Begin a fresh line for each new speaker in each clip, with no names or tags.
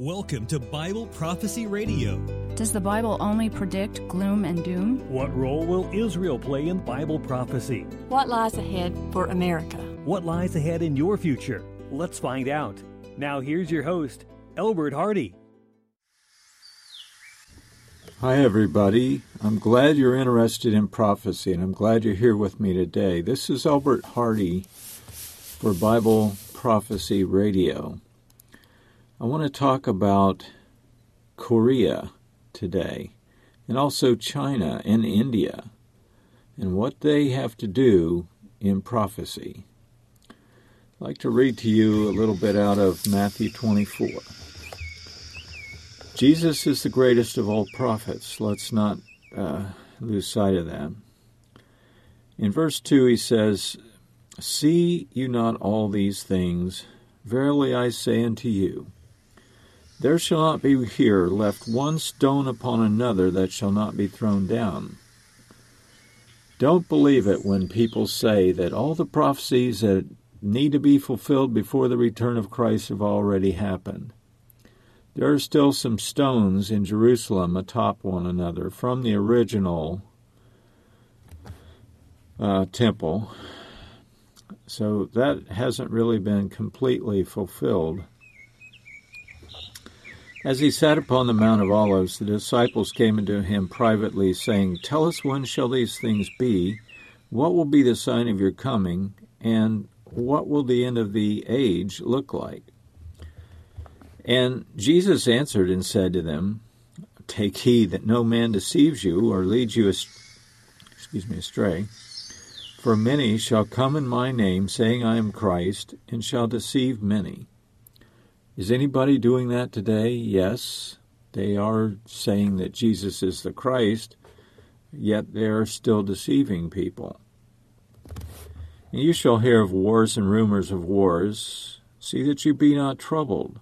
Welcome to Bible Prophecy Radio.
Does the Bible only predict gloom and doom?
What role will Israel play in Bible prophecy?
What lies ahead for America?
What lies ahead in your future? Let's find out. Now, here's your host, Elbert Hardy.
Hi, everybody. I'm glad you're interested in prophecy, and I'm glad you're here with me today. This is Elbert Hardy for Bible Prophecy Radio. I want to talk about Korea today, and also China and India, and what they have to do in prophecy. I'd like to read to you a little bit out of Matthew 24. Jesus is the greatest of all prophets. Let's not uh, lose sight of that. In verse 2, he says, See you not all these things? Verily I say unto you, there shall not be here left one stone upon another that shall not be thrown down. Don't believe it when people say that all the prophecies that need to be fulfilled before the return of Christ have already happened. There are still some stones in Jerusalem atop one another from the original uh, temple. So that hasn't really been completely fulfilled. As he sat upon the Mount of Olives, the disciples came unto him privately, saying, Tell us when shall these things be? What will be the sign of your coming? And what will the end of the age look like? And Jesus answered and said to them, Take heed that no man deceives you or leads you excuse me, astray. For many shall come in my name, saying, I am Christ, and shall deceive many. Is anybody doing that today? Yes. They are saying that Jesus is the Christ, yet they are still deceiving people. You shall hear of wars and rumors of wars. See that you be not troubled,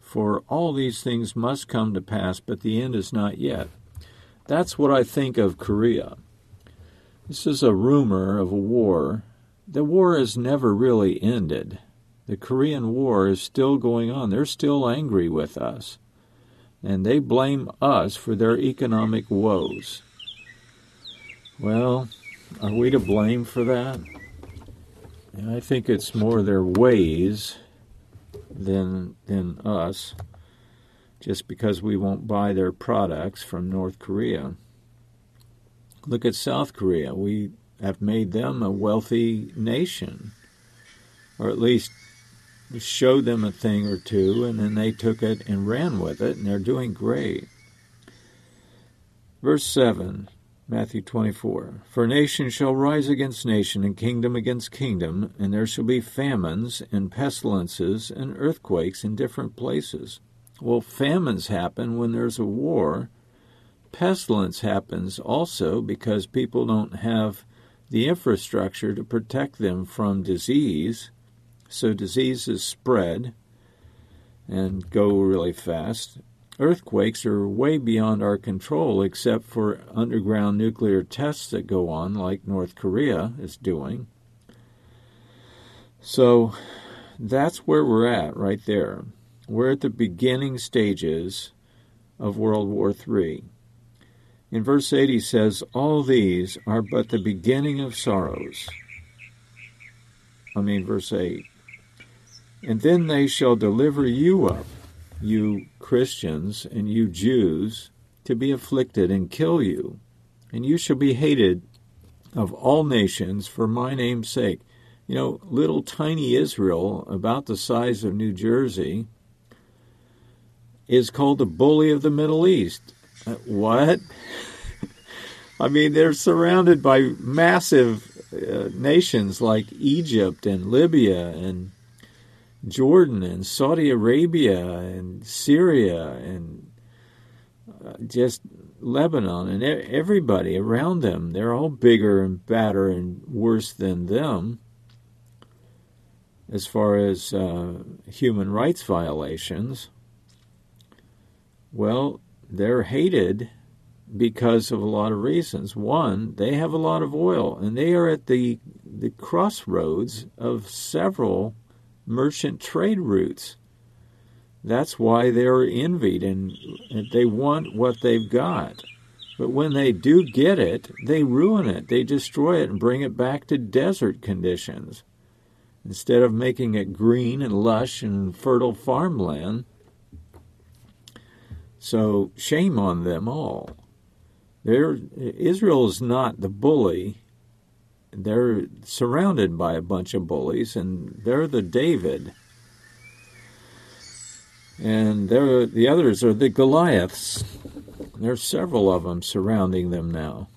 for all these things must come to pass, but the end is not yet. That's what I think of Korea. This is a rumor of a war. The war has never really ended. The Korean War is still going on. They're still angry with us. And they blame us for their economic woes. Well, are we to blame for that? I think it's more their ways than than us just because we won't buy their products from North Korea. Look at South Korea. We have made them a wealthy nation, or at least showed them a thing or two, and then they took it and ran with it, and they're doing great. Verse 7, Matthew 24 For nation shall rise against nation, and kingdom against kingdom, and there shall be famines, and pestilences, and earthquakes in different places. Well, famines happen when there's a war. Pestilence happens also because people don't have the infrastructure to protect them from disease so diseases spread and go really fast. Earthquakes are way beyond our control, except for underground nuclear tests that go on, like North Korea is doing. So that's where we're at right there. We're at the beginning stages of World War III. In verse 8, he says, All these are but the beginning of sorrows. I mean, verse 8. And then they shall deliver you up, you Christians and you Jews, to be afflicted and kill you. And you shall be hated of all nations for my name's sake. You know, little tiny Israel, about the size of New Jersey, is called the bully of the Middle East. Uh, what? I mean, they're surrounded by massive uh, nations like Egypt and Libya and Jordan and Saudi Arabia and Syria and uh, just Lebanon and everybody around them. They're all bigger and badder and worse than them as far as uh, human rights violations. Well, they're hated because of a lot of reasons. One, they have a lot of oil, and they are at the the crossroads of several merchant trade routes. That's why they're envied and they want what they've got. But when they do get it, they ruin it. They destroy it and bring it back to desert conditions. Instead of making it green and lush and fertile farmland. So shame on them all. They're, Israel is not the bully. They're surrounded by a bunch of bullies, and they're the David. And they're, the others are the Goliaths. There are several of them surrounding them now.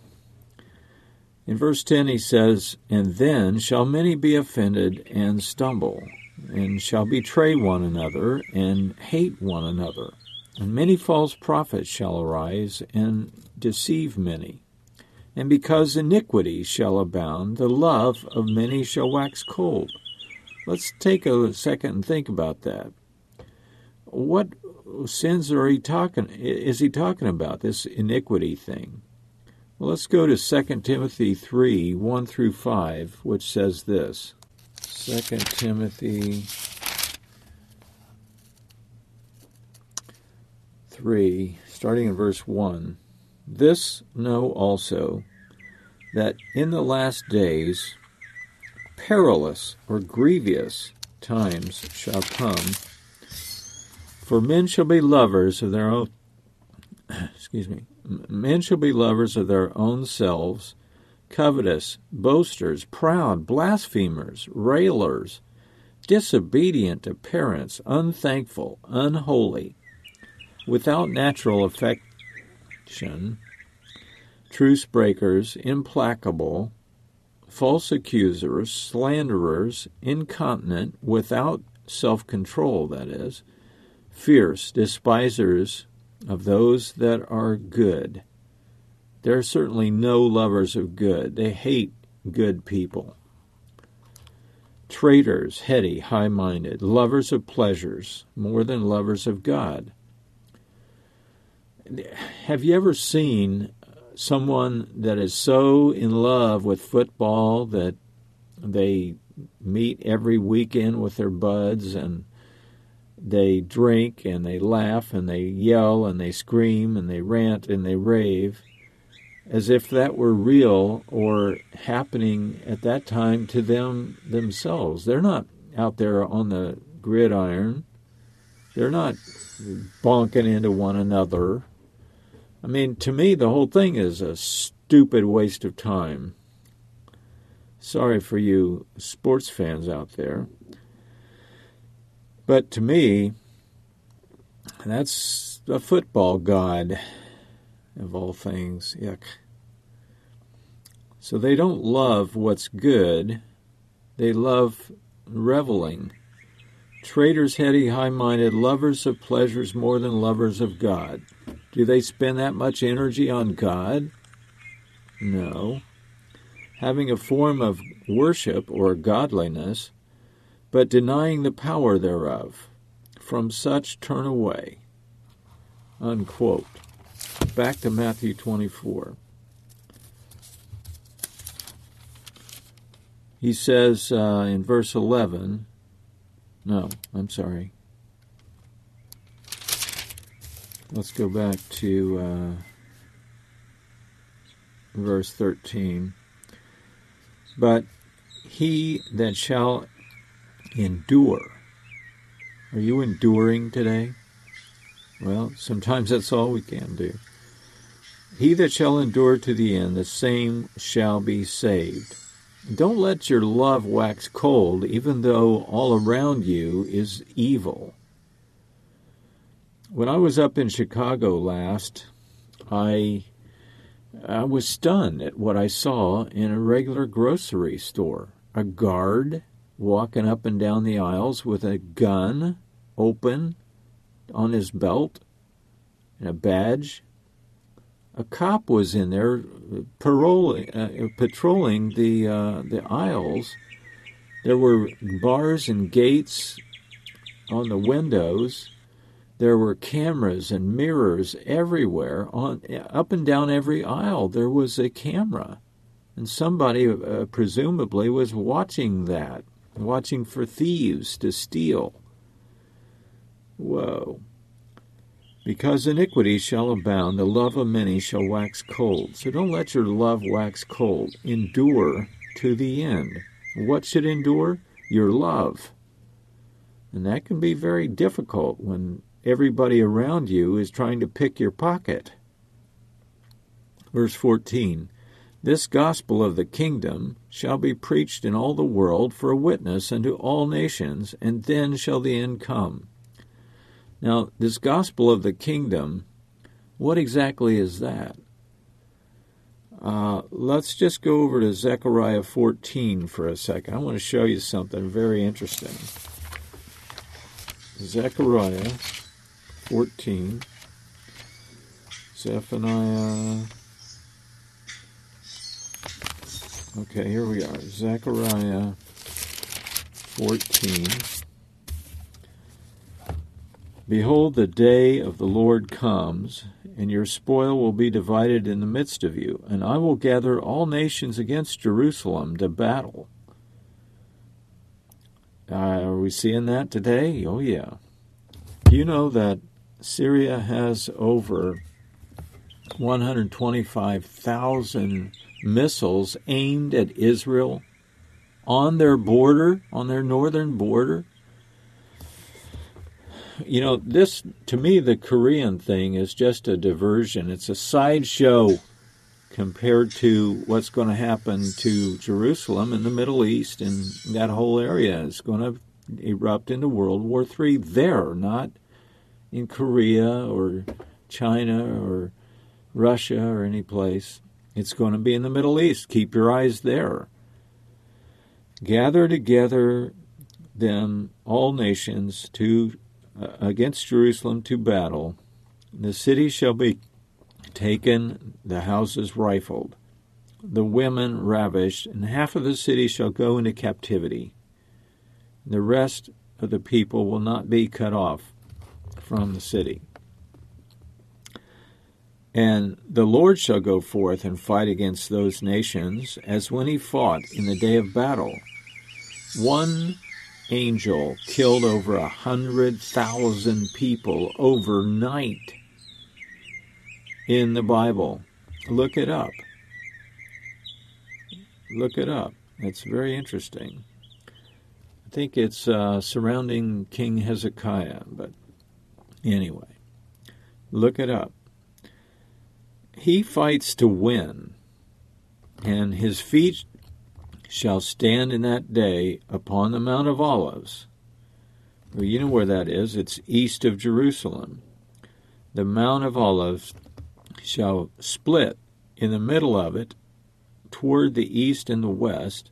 In verse 10, he says, And then shall many be offended and stumble, and shall betray one another, and hate one another. And many false prophets shall arise, and deceive many. And because iniquity shall abound, the love of many shall wax cold. Let's take a second and think about that. What sins are he talking is he talking about this iniquity thing? Well, let's go to 2 Timothy 3 1 through 5, which says this 2 Timothy 3, starting in verse 1. This know also that in the last days perilous or grievous times shall come. For men shall be lovers of their own excuse me Men shall be lovers of their own selves, covetous, boasters, proud, blasphemers, railers, disobedient to parents, unthankful, unholy, without natural affection, truce breakers, implacable, false accusers, slanderers, incontinent, without self control, that is, fierce, despisers of those that are good. There are certainly no lovers of good. They hate good people. Traitors, heady, high minded, lovers of pleasures more than lovers of God. Have you ever seen someone that is so in love with football that they meet every weekend with their buds and they drink and they laugh and they yell and they scream and they rant and they rave as if that were real or happening at that time to them themselves. They're not out there on the gridiron. They're not bonking into one another. I mean, to me, the whole thing is a stupid waste of time. Sorry for you sports fans out there. But to me, that's a football god of all things. Yuck. So they don't love what's good, they love reveling. Traitors, heady, high minded, lovers of pleasures more than lovers of God. Do they spend that much energy on God? No. Having a form of worship or godliness but denying the power thereof. From such turn away. Unquote. Back to Matthew 24. He says uh, in verse 11, no, I'm sorry. Let's go back to uh, verse 13. But he that shall endure. Are you enduring today? Well, sometimes that's all we can do. He that shall endure to the end, the same shall be saved. Don't let your love wax cold, even though all around you is evil. When I was up in Chicago last, I I was stunned at what I saw in a regular grocery store. A guard walking up and down the aisles with a gun open on his belt and a badge. A cop was in there paroling, uh, patrolling the uh, the aisles. There were bars and gates on the windows. There were cameras and mirrors everywhere. On up and down every aisle, there was a camera, and somebody uh, presumably was watching that watching for thieves to steal. Whoa. Because iniquity shall abound, the love of many shall wax cold. So don't let your love wax cold. Endure to the end. What should endure? Your love. And that can be very difficult when everybody around you is trying to pick your pocket. Verse 14 This gospel of the kingdom shall be preached in all the world for a witness unto all nations, and then shall the end come. Now, this gospel of the kingdom, what exactly is that? Uh, let's just go over to Zechariah 14 for a second. I want to show you something very interesting. Zechariah 14, Zephaniah. Okay, here we are. Zechariah 14. Behold, the day of the Lord comes, and your spoil will be divided in the midst of you, and I will gather all nations against Jerusalem to battle. Uh, are we seeing that today? Oh, yeah. Do you know that Syria has over 125,000 missiles aimed at Israel on their border, on their northern border? you know, this to me, the Korean thing is just a diversion. It's a sideshow compared to what's going to happen to Jerusalem and the Middle East and that whole area is going to erupt into World War III there, not in Korea or China or Russia or any place. It's going to be in the Middle East. Keep your eyes there. Gather together them all nations to uh, against Jerusalem to battle. The city shall be taken, the houses rifled, the women ravished, and half of the city shall go into captivity. The rest of the people will not be cut off from the city. And the Lord shall go forth and fight against those nations as when he fought in the day of battle. One angel killed over a hundred thousand people overnight in the Bible. Look it up. Look it up. It's very interesting. I think it's uh, surrounding King Hezekiah, but anyway, look it up. He fights to win, and his feet shall stand in that day upon the Mount of Olives. Well, you know where that is. It's east of Jerusalem. The Mount of Olives shall split in the middle of it toward the east and the west.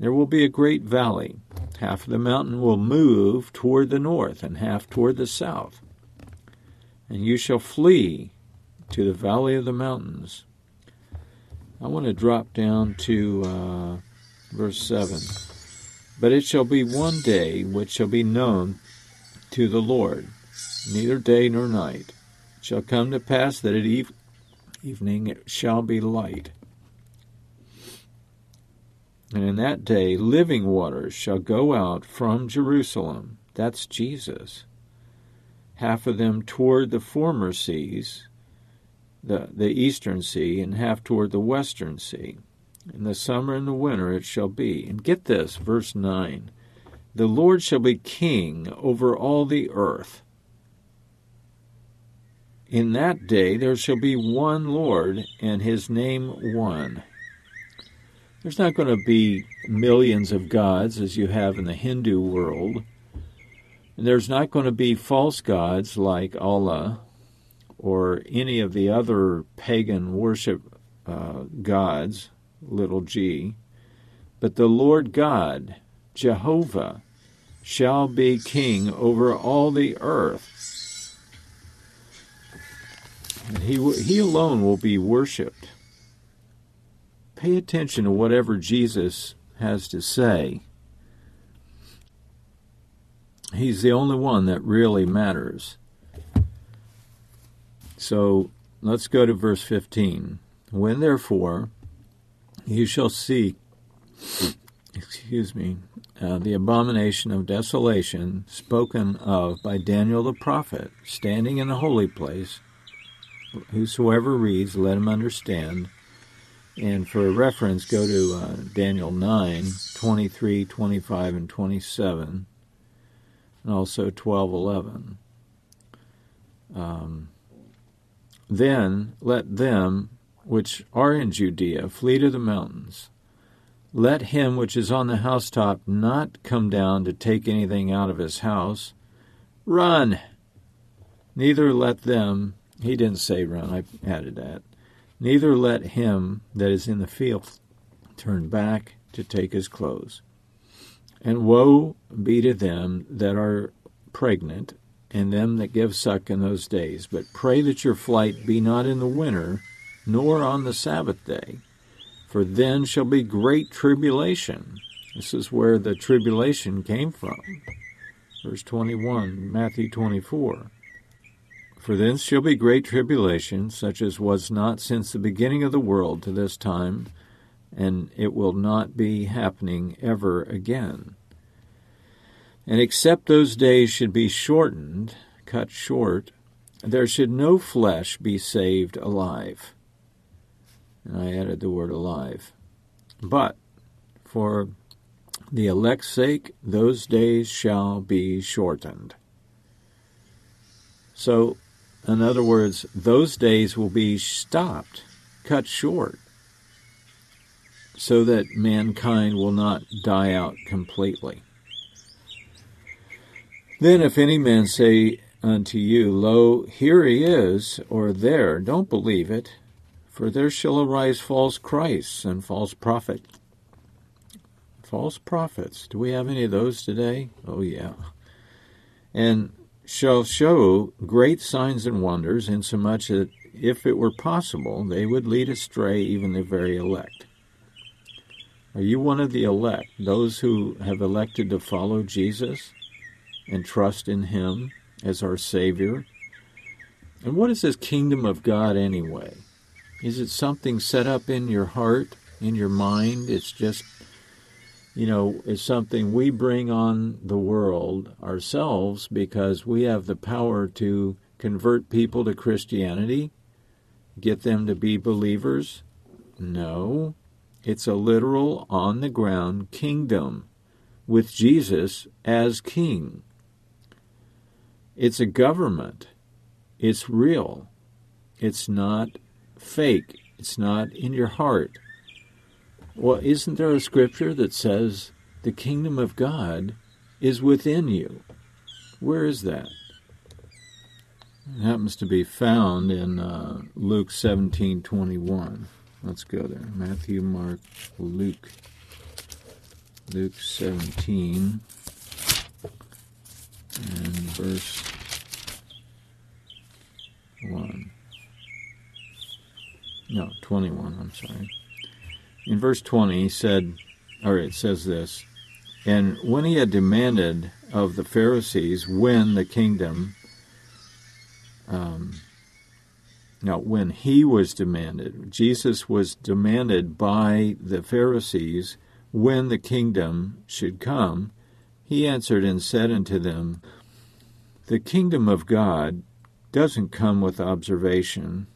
There will be a great valley. Half of the mountain will move toward the north and half toward the south. And you shall flee to the valley of the mountains. I want to drop down to uh, verse 7. But it shall be one day which shall be known to the Lord, neither day nor night. It shall come to pass that at eve- evening it shall be light. And in that day living waters shall go out from Jerusalem. That's Jesus. Half of them toward the former seas, the, the eastern sea, and half toward the western sea. In the summer and the winter it shall be. And get this, verse 9 The Lord shall be king over all the earth. In that day there shall be one Lord, and his name one. There's not going to be millions of gods as you have in the Hindu world. And there's not going to be false gods like Allah or any of the other pagan worship uh, gods little g, but the Lord God, Jehovah, shall be king over all the earth. And he, he alone will be worshiped. Pay attention to whatever Jesus has to say. He's the only one that really matters. So let's go to verse 15. When therefore you shall see, excuse me, uh, the abomination of desolation spoken of by Daniel the prophet, standing in the holy place. Whosoever reads, let him understand. And for a reference, go to uh, Daniel 9, 23, 25, and 27, and also 1211. Um, then let them which are in Judea flee to the mountains. Let him which is on the housetop not come down to take anything out of his house. Run! Neither let them, he didn't say run, I added that. Neither let him that is in the field turn back to take his clothes. And woe be to them that are pregnant, and them that give suck in those days. But pray that your flight be not in the winter, nor on the Sabbath day for then shall be great tribulation. This is where the tribulation came from. Verse 21, Matthew 24. For then shall be great tribulation, such as was not since the beginning of the world to this time, and it will not be happening ever again. And except those days should be shortened, cut short, there should no flesh be saved alive and I added the word alive. But for the elect's sake, those days shall be shortened. So, in other words, those days will be stopped, cut short, so that mankind will not die out completely. Then, if any man say unto you, Lo, here he is, or there, don't believe it for there shall arise false Christs and false prophets. False prophets. Do we have any of those today? Oh, yeah. And shall show great signs and wonders, insomuch that if it were possible, they would lead astray even the very elect. Are you one of the elect, those who have elected to follow Jesus and trust in Him as our Savior? And what is this kingdom of God anyway? Is it something set up in your heart, in your mind? It's just, you know, it's something we bring on the world ourselves because we have the power to convert people to Christianity, get them to be believers? No. It's a literal, on the ground kingdom with Jesus as king. It's a government. It's real. It's not fake. It's not in your heart. Well, isn't there a scripture that says the kingdom of God is within you? Where is that? It happens to be found in uh, Luke 17 21. Let's go there. Matthew, Mark, Luke. Luke 17 and verse 1. No, 21, I'm sorry. In verse 20, he said, or it says this, And when he had demanded of the Pharisees when the kingdom, um, now when he was demanded, Jesus was demanded by the Pharisees when the kingdom should come, he answered and said unto them, The kingdom of God doesn't come with observation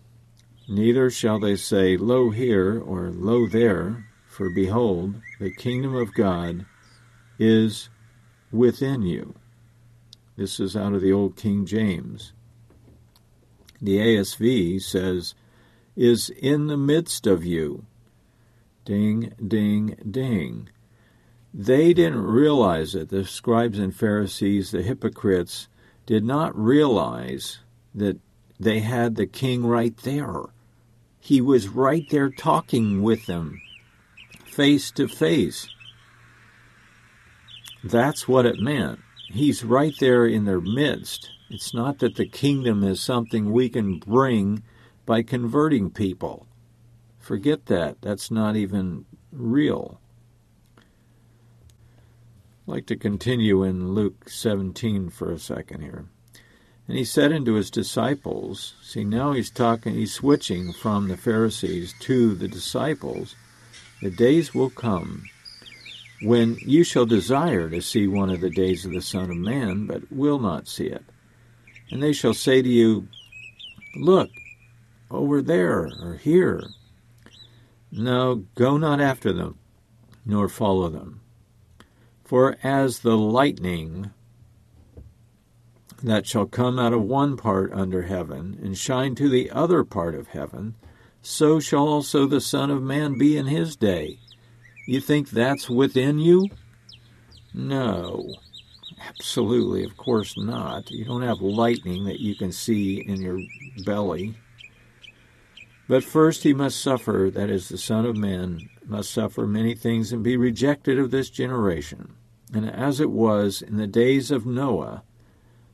Neither shall they say, Lo here, or Lo there, for behold, the kingdom of God is within you. This is out of the Old King James. The ASV says, is in the midst of you. Ding, ding, ding. They didn't realize it. The scribes and Pharisees, the hypocrites, did not realize that they had the king right there. He was right there talking with them, face to face. That's what it meant. He's right there in their midst. It's not that the kingdom is something we can bring by converting people. Forget that. That's not even real. I'd like to continue in Luke 17 for a second here. And he said unto his disciples, see, now he's talking, he's switching from the Pharisees to the disciples. The days will come when you shall desire to see one of the days of the Son of Man, but will not see it. And they shall say to you, Look, over there or here. No, go not after them, nor follow them. For as the lightning that shall come out of one part under heaven, and shine to the other part of heaven, so shall also the Son of Man be in his day. You think that's within you? No. Absolutely, of course not. You don't have lightning that you can see in your belly. But first he must suffer, that is, the Son of Man must suffer many things and be rejected of this generation. And as it was in the days of Noah,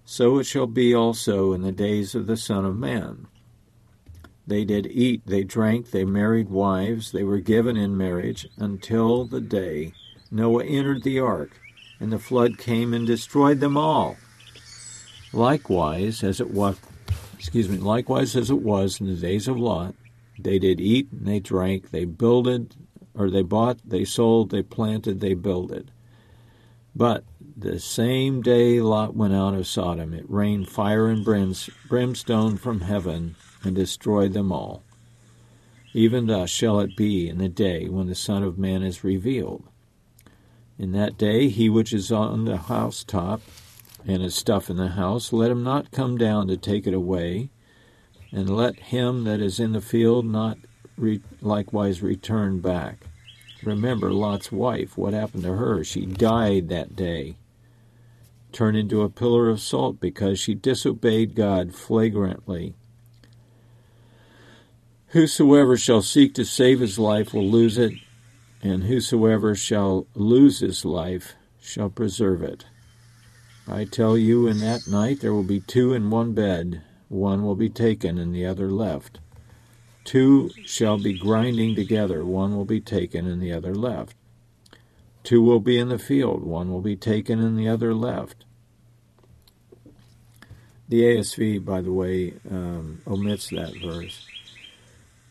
so it shall be also in the days of the Son of Man. They did eat, they drank, they married wives, they were given in marriage, until the day Noah entered the ark, and the flood came and destroyed them all. Likewise, as it was, excuse me, likewise as it was in the days of Lot, they did eat and they drank, they builded, or they bought, they sold, they planted, they builded. But the same day Lot went out of Sodom, it rained fire and brimstone from heaven and destroyed them all. Even thus shall it be in the day when the Son of Man is revealed. In that day, he which is on the housetop and his stuff in the house, let him not come down to take it away, and let him that is in the field not re- likewise return back. Remember Lot's wife, what happened to her? She died that day, turned into a pillar of salt because she disobeyed God flagrantly. Whosoever shall seek to save his life will lose it, and whosoever shall lose his life shall preserve it. I tell you, in that night there will be two in one bed, one will be taken and the other left. Two shall be grinding together, one will be taken and the other left. Two will be in the field, one will be taken and the other left. The ASV, by the way, um, omits that verse.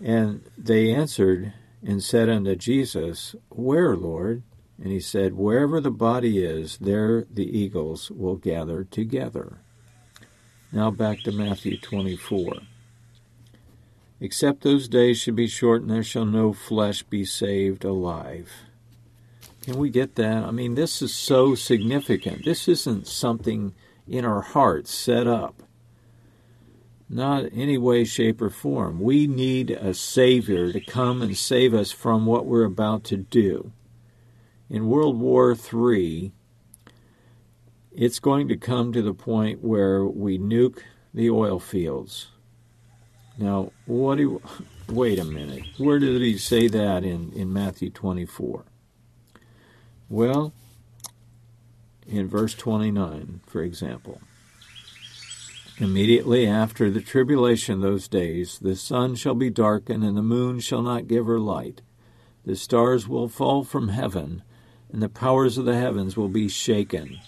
And they answered and said unto Jesus, Where, Lord? And he said, Wherever the body is, there the eagles will gather together. Now back to Matthew 24. Except those days should be shortened, there shall no flesh be saved alive. Can we get that? I mean, this is so significant. This isn't something in our hearts set up. Not any way, shape, or form. We need a Savior to come and save us from what we're about to do. In World War III, it's going to come to the point where we nuke the oil fields. Now, what do wait a minute. Where did he say that in, in Matthew 24? Well, in verse 29, for example. Immediately after the tribulation those days, the sun shall be darkened, and the moon shall not give her light. The stars will fall from heaven, and the powers of the heavens will be shaken.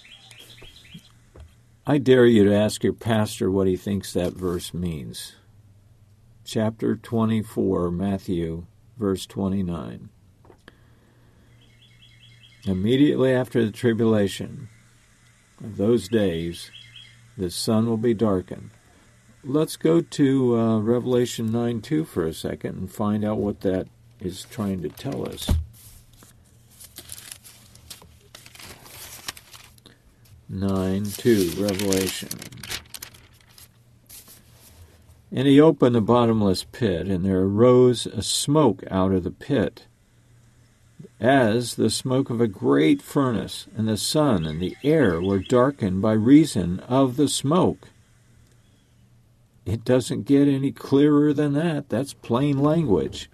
I dare you to ask your pastor what he thinks that verse means. Chapter 24, Matthew, verse 29. Immediately after the tribulation of those days, the sun will be darkened. Let's go to uh, Revelation 9 2 for a second and find out what that is trying to tell us. 9 2, Revelation. And he opened the bottomless pit, and there arose a smoke out of the pit as the smoke of a great furnace, and the sun and the air were darkened by reason of the smoke. It doesn't get any clearer than that. That's plain language.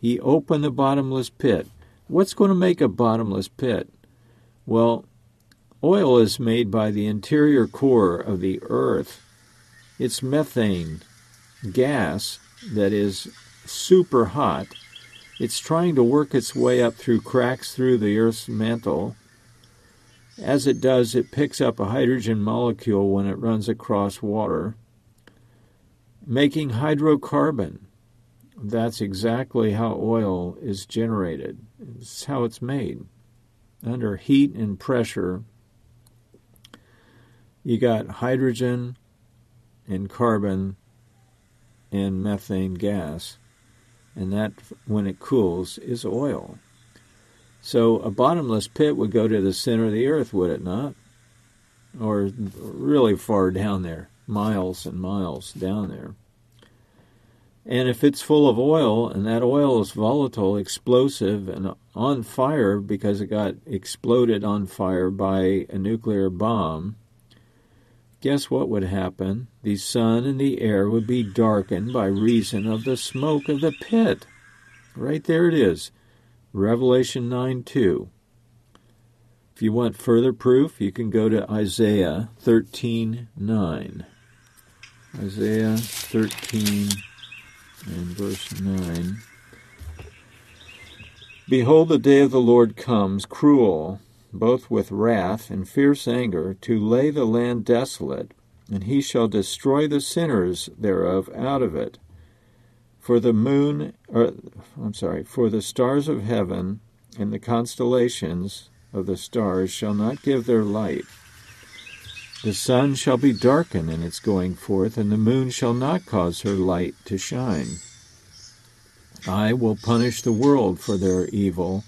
He opened the bottomless pit. What's going to make a bottomless pit? Well, oil is made by the interior core of the earth. It's methane gas that is super hot it's trying to work its way up through cracks through the Earth's mantle. As it does, it picks up a hydrogen molecule when it runs across water, making hydrocarbon. That's exactly how oil is generated. It's how it's made. under heat and pressure, you got hydrogen and carbon and methane gas, and that, when it cools, is oil. So a bottomless pit would go to the center of the earth, would it not? Or really far down there, miles and miles down there. And if it's full of oil and that oil is volatile, explosive, and on fire because it got exploded on fire by a nuclear bomb, guess what would happen? The sun and the air would be darkened by reason of the smoke of the pit. Right there it is. Revelation 9 2. If you want further proof, you can go to Isaiah 13 9. Isaiah 13 and verse 9. Behold, the day of the Lord comes, cruel, both with wrath and fierce anger, to lay the land desolate, and he shall destroy the sinners thereof out of it for the moon, or, I'm sorry, for the stars of heaven and the constellations of the stars shall not give their light. The sun shall be darkened in its going forth, and the moon shall not cause her light to shine. I will punish the world for their evil,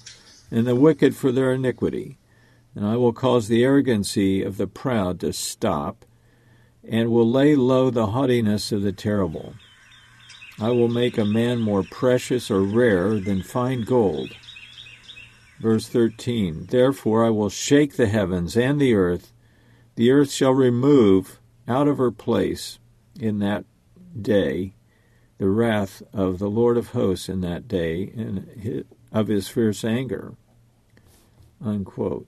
and the wicked for their iniquity. And I will cause the arrogancy of the proud to stop, and will lay low the haughtiness of the terrible. I will make a man more precious or rare than fine gold. Verse 13 Therefore I will shake the heavens and the earth. The earth shall remove out of her place in that day the wrath of the Lord of hosts in that day and of his fierce anger. Unquote.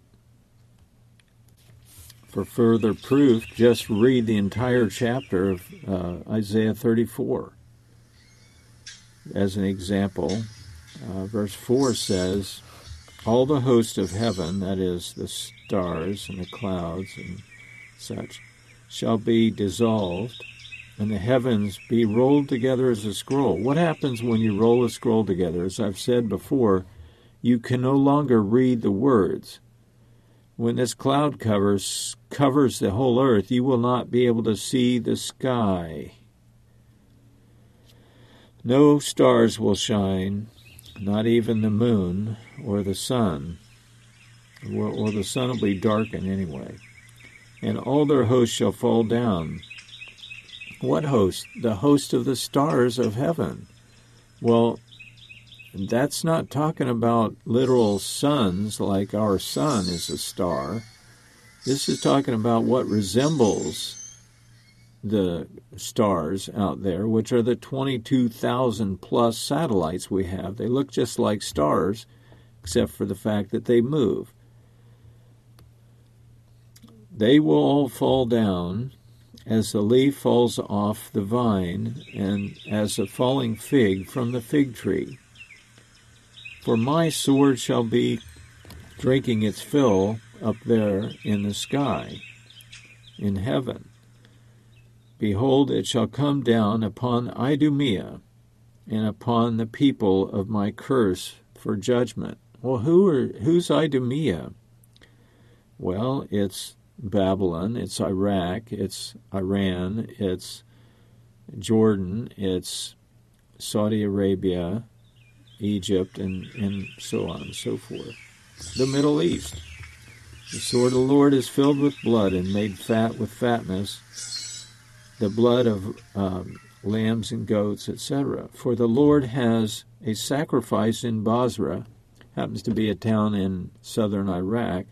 For further proof, just read the entire chapter of uh, Isaiah 34 as an example, uh, verse 4 says, All the host of heaven, that is, the stars and the clouds and such, shall be dissolved, and the heavens be rolled together as a scroll. What happens when you roll a scroll together? As I've said before, you can no longer read the words. When this cloud covers covers the whole earth, you will not be able to see the sky. No stars will shine, not even the moon or the sun, or, the sun will be darkened anyway. And all their hosts shall fall down. What host? The host of the stars of heaven. Well, that's not talking about literal suns like our sun is a star. This is talking about what resembles the stars out there, which are the 22,000 plus satellites we have. They look just like stars, except for the fact that they move. They will all fall down as the leaf falls off the vine and as a falling fig from the fig tree. For my sword shall be drinking its fill up there in the sky, in heaven. Behold, it shall come down upon Idumea and upon the people of my curse for judgment. Well, who are who's Idumea? Well, it's Babylon, it's Iraq, it's Iran, it's Jordan, it's Saudi Arabia, Egypt, and, and so on and so forth. The Middle East. The sword of the Lord is filled with blood and made fat with fatness the blood of um, lambs and goats, etc. For the Lord has a sacrifice in Basra, happens to be a town in southern Iraq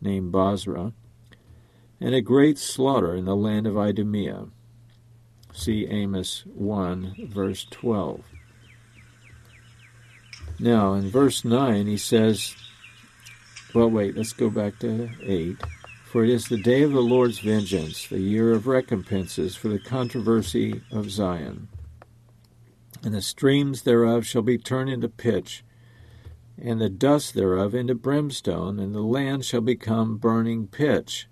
named Basra, and a great slaughter in the land of Idumea. See Amos 1, verse 12. Now, in verse 9, he says, well, wait, let's go back to 8. For it is the day of the Lord's vengeance, the year of recompenses for the controversy of Zion. And the streams thereof shall be turned into pitch, and the dust thereof into brimstone, and the land shall become burning pitch.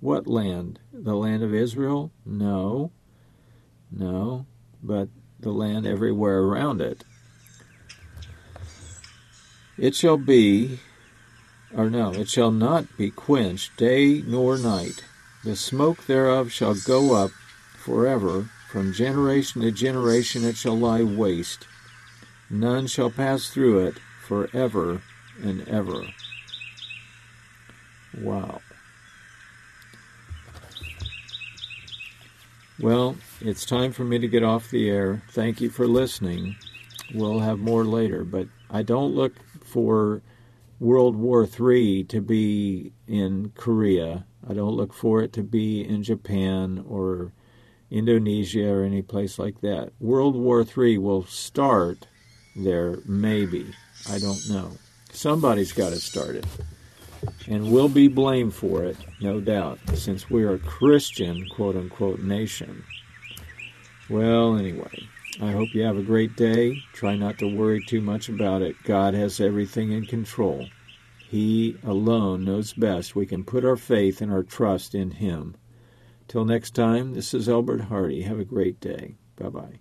What land? The land of Israel? No. No, but the land everywhere around it. It shall be or no, it shall not be quenched day nor night. The smoke thereof shall go up forever. From generation to generation it shall lie waste. None shall pass through it forever and ever. Wow. Well, it's time for me to get off the air. Thank you for listening. We'll have more later, but I don't look for World War III to be in Korea. I don't look for it to be in Japan or Indonesia or any place like that. World War III will start there, maybe. I don't know. Somebody's got to start it. And we'll be blamed for it, no doubt, since we're a Christian, quote unquote, nation. Well, anyway, I hope you have a great day. Try not to worry too much about it. God has everything in control. He alone knows best. We can put our faith and our trust in Him. Till next time, this is Albert Hardy. Have a great day. Bye bye.